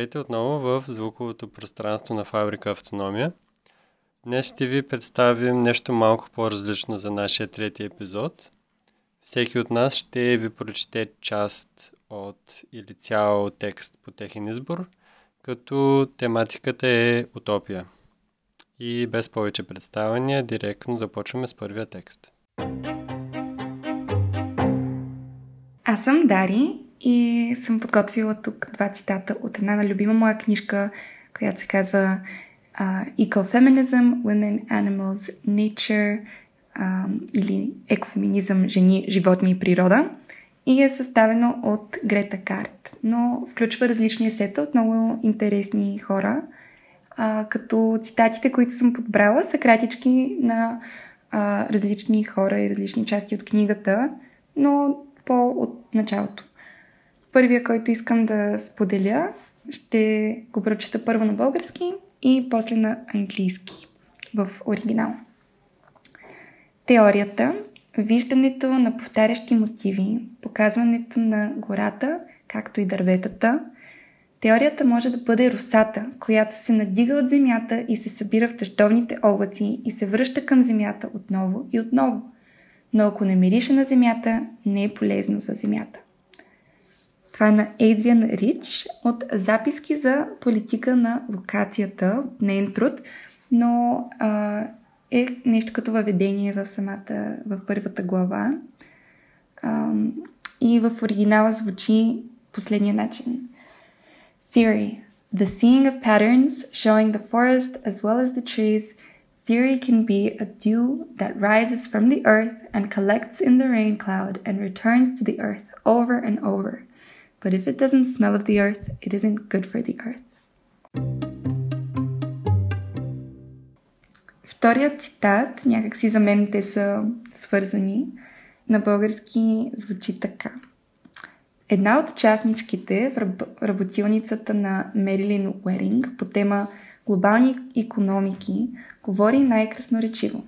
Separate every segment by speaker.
Speaker 1: Здравейте отново в звуковото пространство на Фабрика Автономия. Днес ще ви представим нещо малко по-различно за нашия трети епизод. Всеки от нас ще ви прочете част от или цял текст по техен избор, като тематиката е утопия. И без повече представяния, директно започваме с първия текст.
Speaker 2: Аз съм Дари и съм подготвила тук два цитата от една на любима моя книжка, която се казва uh, Ecofeminism, Women, Animals, Nature uh, или Екофеминизъм, жени, животни и природа и е съставено от Грета Карт, но включва различни сета от много интересни хора, uh, като цитатите, които съм подбрала, са кратички на uh, различни хора и различни части от книгата, но по от началото. Първия, който искам да споделя, ще го прочета първо на български и после на английски в оригинал. Теорията, виждането на повтарящи мотиви, показването на гората, както и дърветата, Теорията може да бъде русата, която се надига от земята и се събира в тъждовните облаци и се връща към земята отново и отново. Но ако не мирише на земята, не е полезно за земята. Това е на Адриан Рич от записки за политика на локацията, нейн труд, но а, е нещо като въведение в самата, в първата глава. А, и в оригинала звучи последния начин. Theory. The seeing of patterns showing the forest as well as the trees Theory can be a dew that rises from the earth and collects in the rain cloud and returns to the earth over and over. But if it doesn't smell of the earth, it isn't good for the earth. Вторият цитат, някакси за мен те са свързани, на български звучи така. Една от участничките в работилницата на Мерилин Уеринг по тема глобални економики говори най-красноречиво.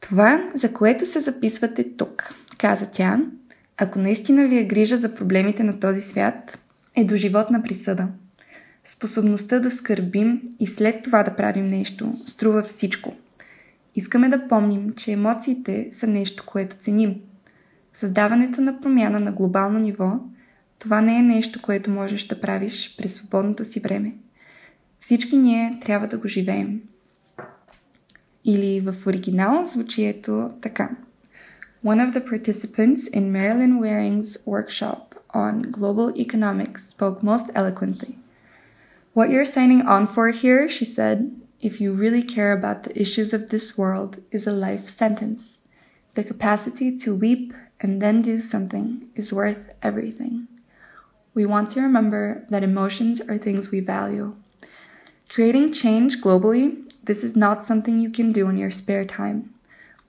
Speaker 2: Това, за което се записвате тук, каза тя, ако наистина ви е грижа за проблемите на този свят, е до животна присъда. Способността да скърбим и след това да правим нещо струва всичко. Искаме да помним, че емоциите са нещо, което ценим. Създаването на промяна на глобално ниво, това не е нещо, което можеш да правиш през свободното си време. Всички ние трябва да го живеем. Или в оригинал звучи ето така – one of the participants in Marilyn Waring's workshop on global economics spoke most eloquently. What you're signing on for here, she said, if you really care about the issues of this world, is a life sentence. The capacity to weep and then do something is worth everything. We want to remember that emotions are things we value. Creating change globally, this is not something you can do in your spare time.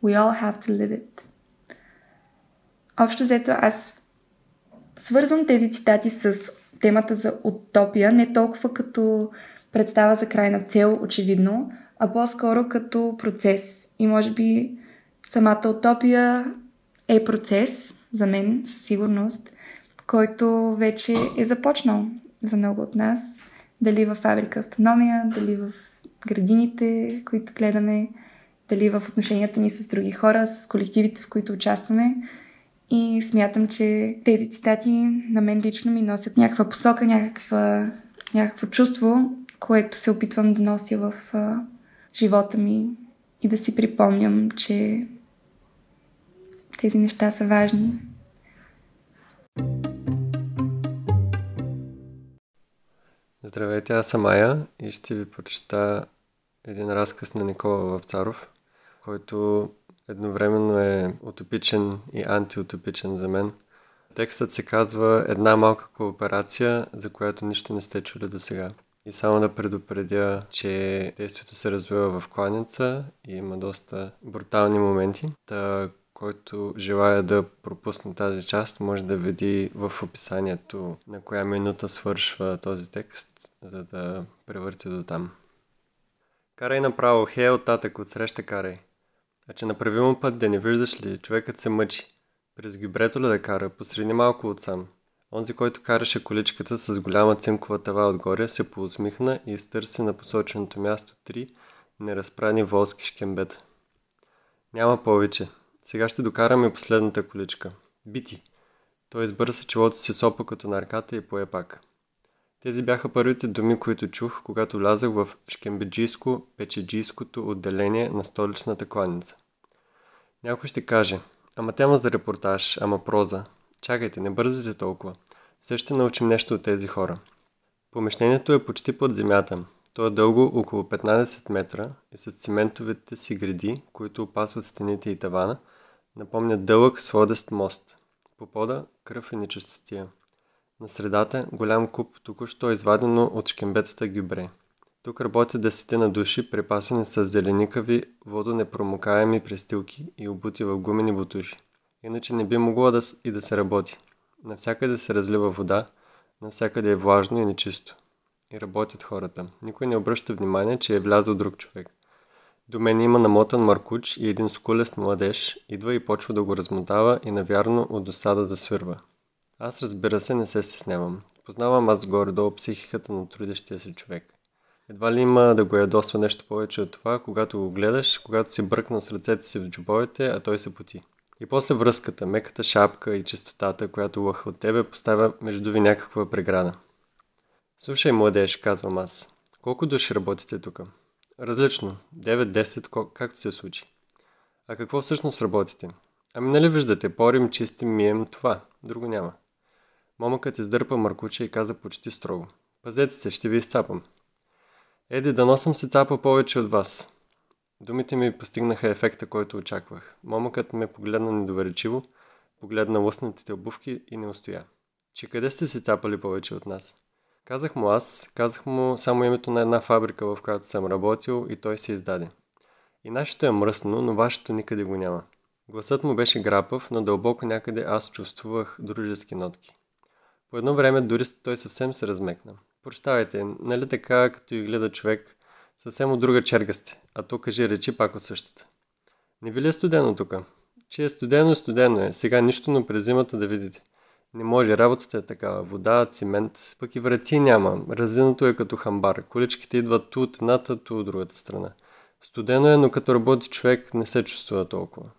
Speaker 2: We all have to live it. Общо взето аз свързвам тези цитати с темата за утопия, не толкова като представа за крайна цел, очевидно, а по-скоро като процес. И може би самата утопия е процес, за мен със сигурност, който вече е започнал за много от нас. Дали в фабрика автономия, дали в градините, които гледаме, дали в отношенията ни с други хора, с колективите, в които участваме. И смятам, че тези цитати на мен лично ми носят някаква посока, някаква, някакво чувство, което се опитвам да нося в а, живота ми и да си припомням, че тези неща са важни.
Speaker 1: Здравейте, аз съм Ая и ще ви прочета един разказ на Никола Вапцаров, който едновременно е утопичен и антиутопичен за мен. Текстът се казва Една малка кооперация, за която нищо не сте чули до сега. И само да предупредя, че действието се развива в кланица и има доста брутални моменти. Та, който желая да пропусне тази част, може да види в описанието на коя минута свършва този текст, за да превърти до там. Карай направо, хей, оттатък, отсреща карай. А че на правилно път да не виждаш ли, човекът се мъчи. През гибрето ли да кара, посредни малко отсам. Онзи, който караше количката с голяма цинкова тава отгоре, се поусмихна и изтърси на посоченото място три неразпрани волски шкембета. Няма повече. Сега ще докараме последната количка. Бити! Той избърса челото си сопа като на арката и пое пак. Тези бяха първите думи, които чух, когато влязах в шкембеджийско-печеджийското отделение на столичната кланица. Някой ще каже, ама тема за репортаж, ама проза. Чакайте, не бързайте толкова. Все ще научим нещо от тези хора. Помещението е почти под земята. То е дълго около 15 метра и с циментовите си гради, които опасват стените и тавана, напомнят дълъг сводест мост. По пода кръв и нечистотия. На средата голям куп, току-що извадено от шкембетата гюбре. Тук работят десетина души, припасени с зеленикави, водонепромокаеми престилки и обути в гумени бутуши. Иначе не би могло да, и да се работи. Навсякъде се разлива вода, навсякъде е влажно и нечисто. И работят хората. Никой не обръща внимание, че е влязъл друг човек. До мен има намотан маркуч и един скулест младеж идва и почва да го размотава и навярно от досада засвирва. Аз разбира се не се стеснявам. Познавам аз горе-долу психиката на трудещия се човек. Едва ли има да го ядосва нещо повече от това, когато го гледаш, когато си бръкнал с ръцете си в джобовете, а той се поти. И после връзката, меката шапка и чистотата, която лъха от тебе, поставя между ви някаква преграда. Слушай, младеж, казвам аз. Колко души работите тук? Различно. 9-10, както се случи. А какво всъщност работите? Ами нали виждате, порим, чистим, мием, това. Друго няма. Момъкът издърпа Маркуча и каза почти строго. Пазете се, ще ви изцапам. Еди, да носам се цапа повече от вас. Думите ми постигнаха ефекта, който очаквах. Момъкът ме погледна недоверчиво, погледна лъснатите обувки и не устоя. Че къде сте се цапали повече от нас? Казах му аз, казах му само името на една фабрика, в която съм работил и той се издаде. И нашето е мръсно, но вашето никъде го няма. Гласът му беше грапав, но дълбоко някъде аз чувствувах дружески нотки. По едно време дори той съвсем се размекна. Прощавайте, нали така, като и гледа човек, съвсем от друга черга сте, а то кажи речи пак от същата. Не ви ли е студено тук? Че е студено, студено е. Сега нищо, но през зимата да видите. Не може, работата е такава. Вода, цимент, пък и врати няма. Разиното е като хамбар. Количките идват ту от едната, ту от другата страна. Студено е, но като работи човек не се чувства толкова.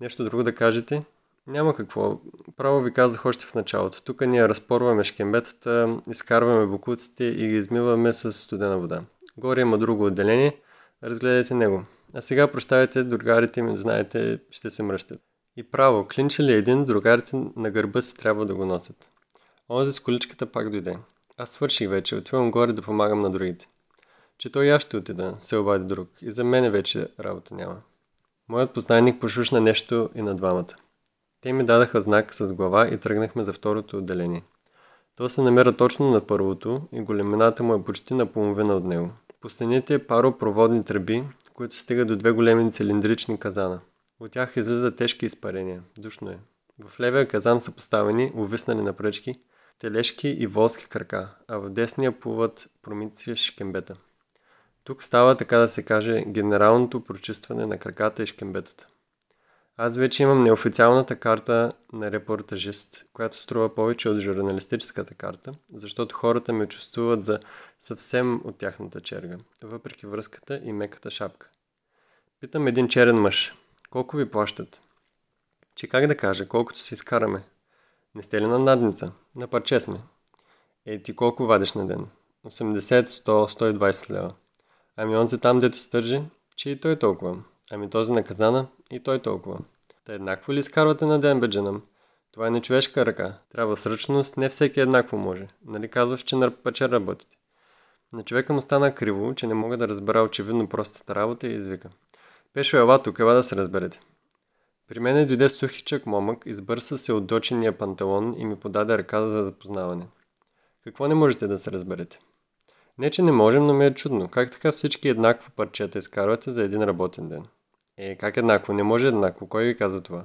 Speaker 1: Нещо друго да кажете? Няма какво. Право ви казах още в началото. Тук ние разпорваме шкембетата, изкарваме букуците и ги измиваме с студена вода. Горе има друго отделение, разгледайте него. А сега прощавайте, другарите ми, знаете, ще се мръщат. И право, клинча ли един, другарите на гърба си трябва да го носят. Онзи с количката пак дойде. Аз свърших вече, отивам горе да помагам на другите. Че той я ще отида, се обади друг. И за мене вече работа няма. Моят познайник пошушна нещо и на двамата. Те ми дадаха знак с глава и тръгнахме за второто отделение. То се намира точно на първото и големината му е почти на половина от него. По стените паропроводни тръби, които стигат до две големи цилиндрични казана. От тях излизат тежки изпарения. Душно е. В левия казан са поставени, увиснали на пръчки, телешки и волски крака, а в десния плуват промития шкембета. Тук става, така да се каже, генералното прочистване на краката и шкембетата. Аз вече имам неофициалната карта на репортажист, която струва повече от журналистическата карта, защото хората ме чувствуват за съвсем от тяхната черга, въпреки връзката и меката шапка. Питам един черен мъж. Колко ви плащат? Че как да кажа, колкото си изкараме? Не сте ли на надница? На парче сме. Е, ти колко вадиш на ден? 80, 100, 120 лева. Ами онзи там, дето стържи, че и той толкова. Ами този наказана и той толкова. Та еднакво ли изкарвате на ден, беджанам? Това е нечовешка ръка. Трябва сръчност, не всеки еднакво може. Нали казваш, че на пачер работите? На човека му стана криво, че не мога да разбера очевидно простата работа и извика. Пешо ела тук, ела да се разберете. При мене дойде сухичък момък, избърса се от дочения панталон и ми подаде ръка за запознаване. Какво не можете да се разберете? Не, че не можем, но ми е чудно. Как така всички еднакво парчета изкарвате за един работен ден? Е, как еднакво? Не може еднакво. Кой ви каза това?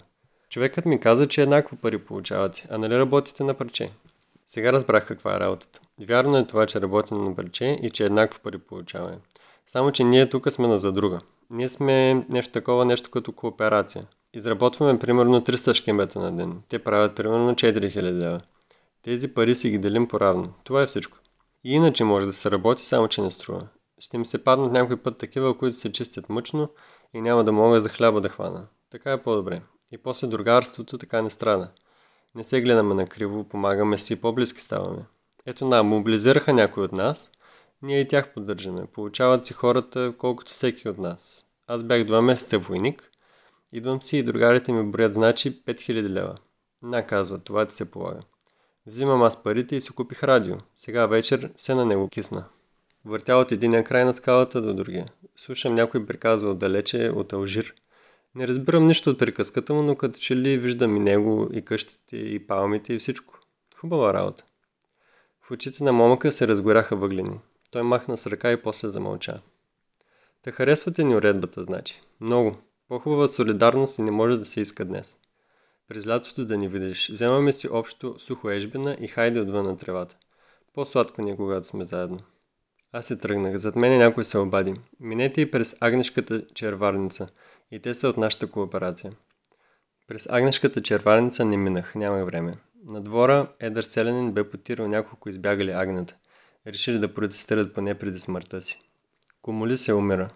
Speaker 1: Човекът ми каза, че еднакво пари получавате, а нали работите на парче? Сега разбрах каква е работата. Вярно е това, че работим на парче и че еднакво пари получаваме. Само, че ние тук сме на задруга. Ние сме нещо такова, нещо като кооперация. Изработваме примерно 300 шкембета на ден. Те правят примерно 4000 лева. Тези пари си ги делим по-равно. Това е всичко. И иначе може да се работи, само че не струва. Ще ми се паднат някой път такива, които се чистят мъчно и няма да мога за хляба да хвана. Така е по-добре. И после другарството така не страда. Не се гледаме на криво, помагаме си, по-близки ставаме. Ето на, мобилизираха някой от нас, ние и тях поддържаме. Получават си хората колкото всеки от нас. Аз бях два месеца войник, идвам си и другарите ми броят значи 5000 лева. На, казва, това ти се полага. Взимам аз парите и си купих радио. Сега вечер все на него кисна. Въртя от единия край на скалата до другия. Слушам някой приказва отдалече, от Алжир. Не разбирам нищо от приказката му, но като че ли виждам и него, и къщите, и палмите, и всичко. Хубава работа. В очите на момъка се разгоряха въглени. Той махна с ръка и после замълча. Та харесвате ни уредбата, значи. Много. По-хубава солидарност и не може да се иска днес. През лятото да ни видиш. Вземаме си общо сухо ежбина и хайде отвън на тревата. По-сладко ни е, когато сме заедно. Аз се тръгнах. Зад мене някой се обади. Минете и през Агнешката черварница. И те са от нашата кооперация. През Агнешката черварница не минах. Нямах време. На двора едър селянин бе потирал няколко избягали агната. Решили да протестират поне преди смъртта си. Комули се умира.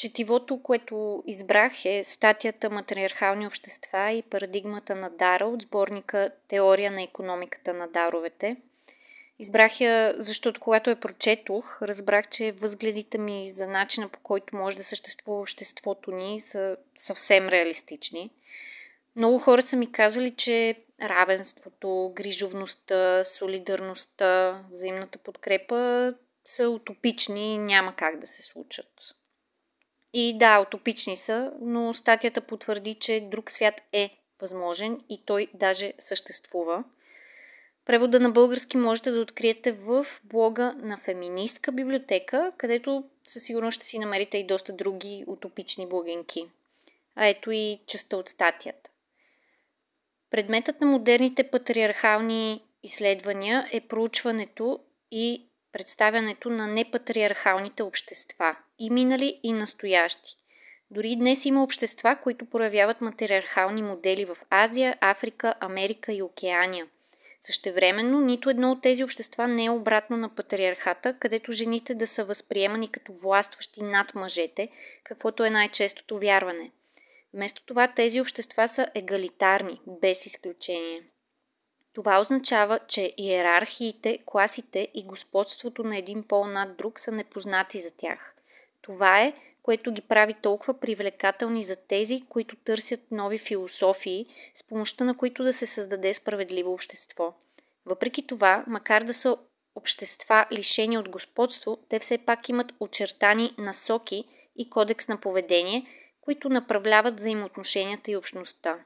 Speaker 3: Четивото, което избрах е статията Матриархални общества и парадигмата на дара от сборника Теория на економиката на даровете. Избрах я, защото когато я прочетох, разбрах, че възгледите ми за начина по който може да съществува обществото ни са съвсем реалистични. Много хора са ми казали, че равенството, грижовността, солидарността, взаимната подкрепа са утопични и няма как да се случат. И да, утопични са, но статията потвърди, че друг свят е възможен и той даже съществува. Превода на български можете да откриете в блога на Феминистка библиотека, където със сигурност ще си намерите и доста други утопични блогинки. А ето и частта от статията. Предметът на модерните патриархални изследвания е проучването и представянето на непатриархалните общества, и минали, и настоящи. Дори днес има общества, които проявяват матриархални модели в Азия, Африка, Америка и Океания. Същевременно, нито едно от тези общества не е обратно на патриархата, където жените да са възприемани като властващи над мъжете, каквото е най-честото вярване. Вместо това тези общества са егалитарни, без изключение. Това означава, че иерархиите, класите и господството на един пол над друг са непознати за тях. Това е, което ги прави толкова привлекателни за тези, които търсят нови философии, с помощта на които да се създаде справедливо общество. Въпреки това, макар да са общества лишени от господство, те все пак имат очертани насоки и кодекс на поведение, които направляват взаимоотношенията и общността.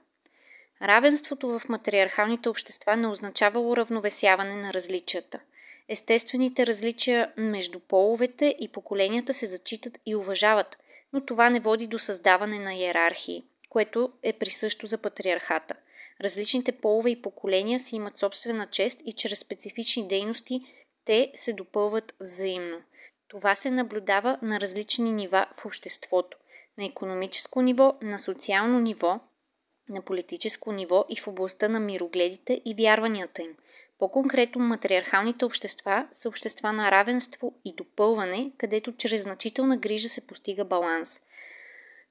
Speaker 3: Равенството в матриархалните общества не означава уравновесяване на различията. Естествените различия между половете и поколенията се зачитат и уважават, но това не води до създаване на иерархии, което е присъщо за патриархата. Различните полове и поколения си имат собствена чест и чрез специфични дейности те се допълват взаимно. Това се наблюдава на различни нива в обществото. На економическо ниво, на социално ниво, на политическо ниво и в областта на мирогледите и вярванията им. По-конкретно, матриархалните общества са общества на равенство и допълване, където чрез значителна грижа се постига баланс.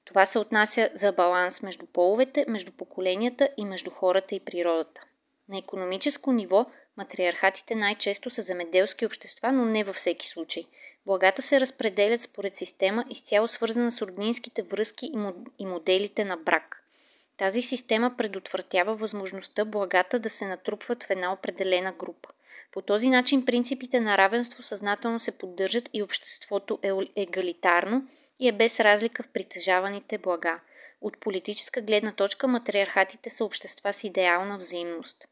Speaker 3: Това се отнася за баланс между половете, между поколенията и между хората и природата. На економическо ниво матриархатите най-често са земеделски общества, но не във всеки случай. Благата се разпределят според система, изцяло свързана с роднинските връзки и моделите на брак – тази система предотвратява възможността благата да се натрупват в една определена група. По този начин принципите на равенство съзнателно се поддържат и обществото е егалитарно и е без разлика в притежаваните блага. От политическа гледна точка матриархатите са общества с идеална взаимност.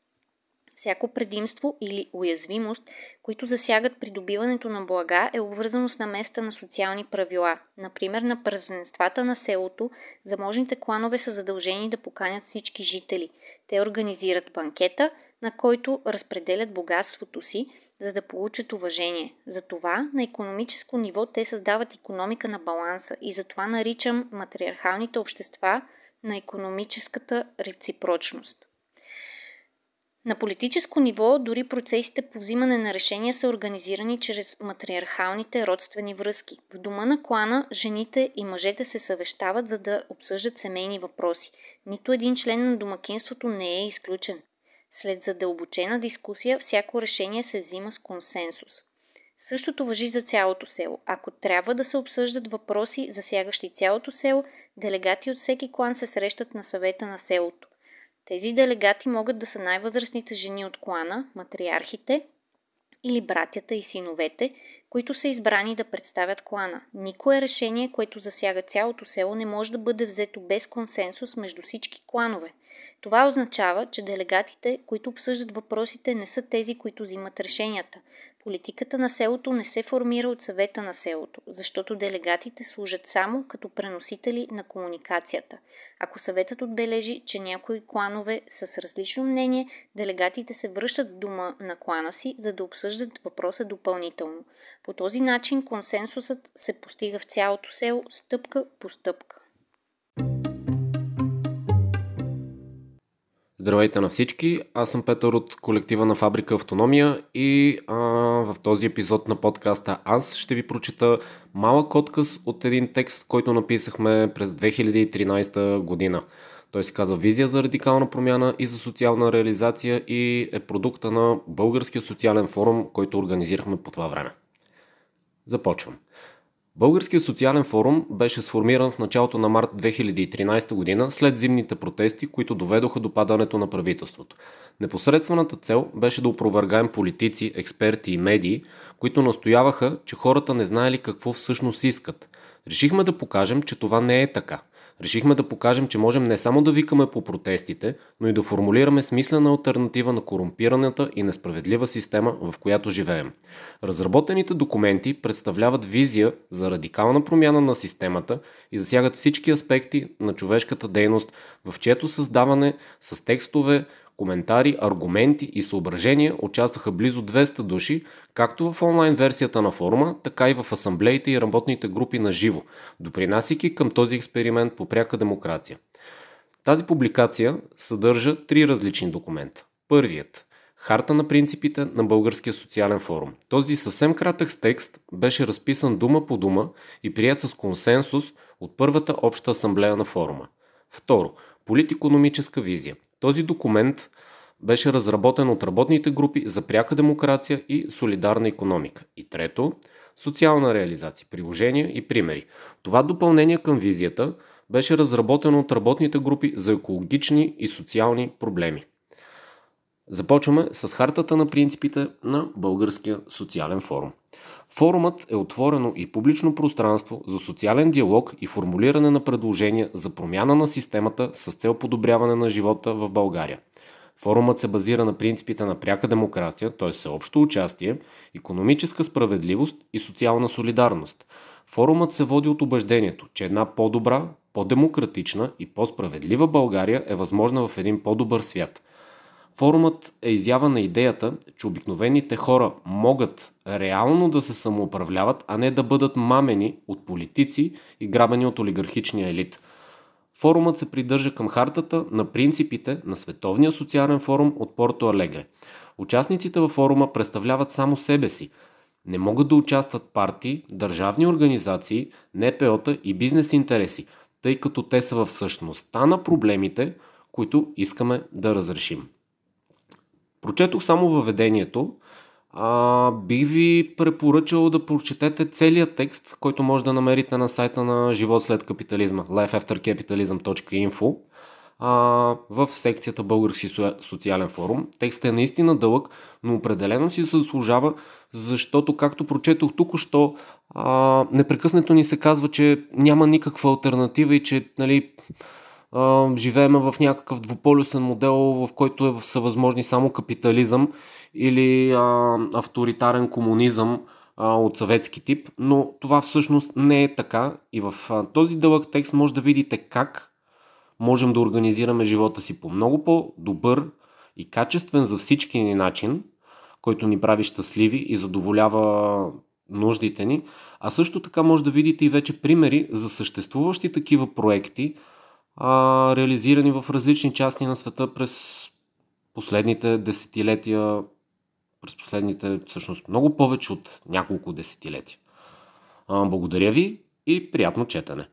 Speaker 3: Всяко предимство или уязвимост, които засягат придобиването на блага, е обвързано с наместа на социални правила. Например, на празненствата на селото, заможните кланове са задължени да поканят всички жители. Те организират банкета, на който разпределят богатството си, за да получат уважение. Затова на економическо ниво те създават економика на баланса и затова наричам матриархалните общества на економическата реципрочност. На политическо ниво дори процесите по взимане на решения са организирани чрез матриархалните родствени връзки. В дома на клана жените и мъжете се съвещават, за да обсъждат семейни въпроси. Нито един член на домакинството не е изключен. След задълбочена дискусия, всяко решение се взима с консенсус. Същото въжи за цялото село. Ако трябва да се обсъждат въпроси, засягащи цялото село, делегати от всеки клан се срещат на съвета на селото. Тези делегати могат да са най-възрастните жени от клана, матриархите или братята и синовете, които са избрани да представят клана. Никое решение, което засяга цялото село, не може да бъде взето без консенсус между всички кланове. Това означава, че делегатите, които обсъждат въпросите, не са тези, които взимат решенията. Политиката на селото не се формира от съвета на селото, защото делегатите служат само като преносители на комуникацията. Ако съветът отбележи, че някои кланове са с различно мнение, делегатите се връщат в дума на клана си, за да обсъждат въпроса допълнително. По този начин консенсусът се постига в цялото село стъпка по стъпка.
Speaker 4: Здравейте на всички, аз съм Петър от колектива на Фабрика Автономия и а, в този епизод на подкаста аз ще ви прочита малък отказ от един текст, който написахме през 2013 година. Той се казва Визия за радикална промяна и за социална реализация и е продукта на Българския социален форум, който организирахме по това време. Започвам. Българският социален форум беше сформиран в началото на март 2013 година след зимните протести, които доведоха до падането на правителството. Непосредствената цел беше да опровергаем политици, експерти и медии, които настояваха, че хората не знаели какво всъщност искат. Решихме да покажем, че това не е така – Решихме да покажем, че можем не само да викаме по протестите, но и да формулираме смислена альтернатива на корумпираната и несправедлива система, в която живеем. Разработените документи представляват визия за радикална промяна на системата и засягат всички аспекти на човешката дейност, в чието създаване с текстове, коментари, аргументи и съображения участваха близо 200 души, както в онлайн версията на форума, така и в асамблеите и работните групи на живо, допринасяйки към този експеримент по пряка демокрация. Тази публикация съдържа три различни документа. Първият – Харта на принципите на Българския социален форум. Този съвсем кратък текст беше разписан дума по дума и прият с консенсус от първата обща асамблея на форума. Второ, политикономическа визия. Този документ беше разработен от работните групи за пряка демокрация и солидарна економика. И трето, социална реализация, приложения и примери. Това допълнение към визията беше разработено от работните групи за екологични и социални проблеми. Започваме с хартата на принципите на Българския социален форум. Форумът е отворено и публично пространство за социален диалог и формулиране на предложения за промяна на системата с цел подобряване на живота в България. Форумът се базира на принципите на пряка демокрация, т.е. всеобщо участие, економическа справедливост и социална солидарност. Форумът се води от убеждението, че една по-добра, по-демократична и по-справедлива България е възможна в един по-добър свят – Форумът е изява на идеята, че обикновените хора могат реално да се самоуправляват, а не да бъдат мамени от политици и грабени от олигархичния елит. Форумът се придържа към хартата на принципите на Световния социален форум от Порто Алегре. Участниците във форума представляват само себе си. Не могат да участват партии, държавни организации, НПО-та и бизнес интереси, тъй като те са в същността на проблемите, които искаме да разрешим. Прочетох само въведението. А, бих ви препоръчал да прочетете целият текст, който може да намерите на сайта на Живот след капитализма, lifeaftercapitalism.info в секцията Български социален форум. Текстът е наистина дълъг, но определено си се заслужава, защото, както прочетох тук-що, непрекъснато ни се казва, че няма никаква альтернатива и че нали, живееме в някакъв двуполюсен модел, в който е съвъзможни само капитализъм или а, авторитарен комунизъм а, от съветски тип, но това всъщност не е така. И в а, този дълъг текст може да видите как можем да организираме живота си по много по-добър и качествен за всички ни начин, който ни прави щастливи и задоволява нуждите ни, а също така може да видите и вече примери за съществуващи такива проекти, а, реализирани в различни части на света през последните десетилетия, през последните, всъщност, много повече от няколко десетилетия. А, благодаря ви и приятно четене!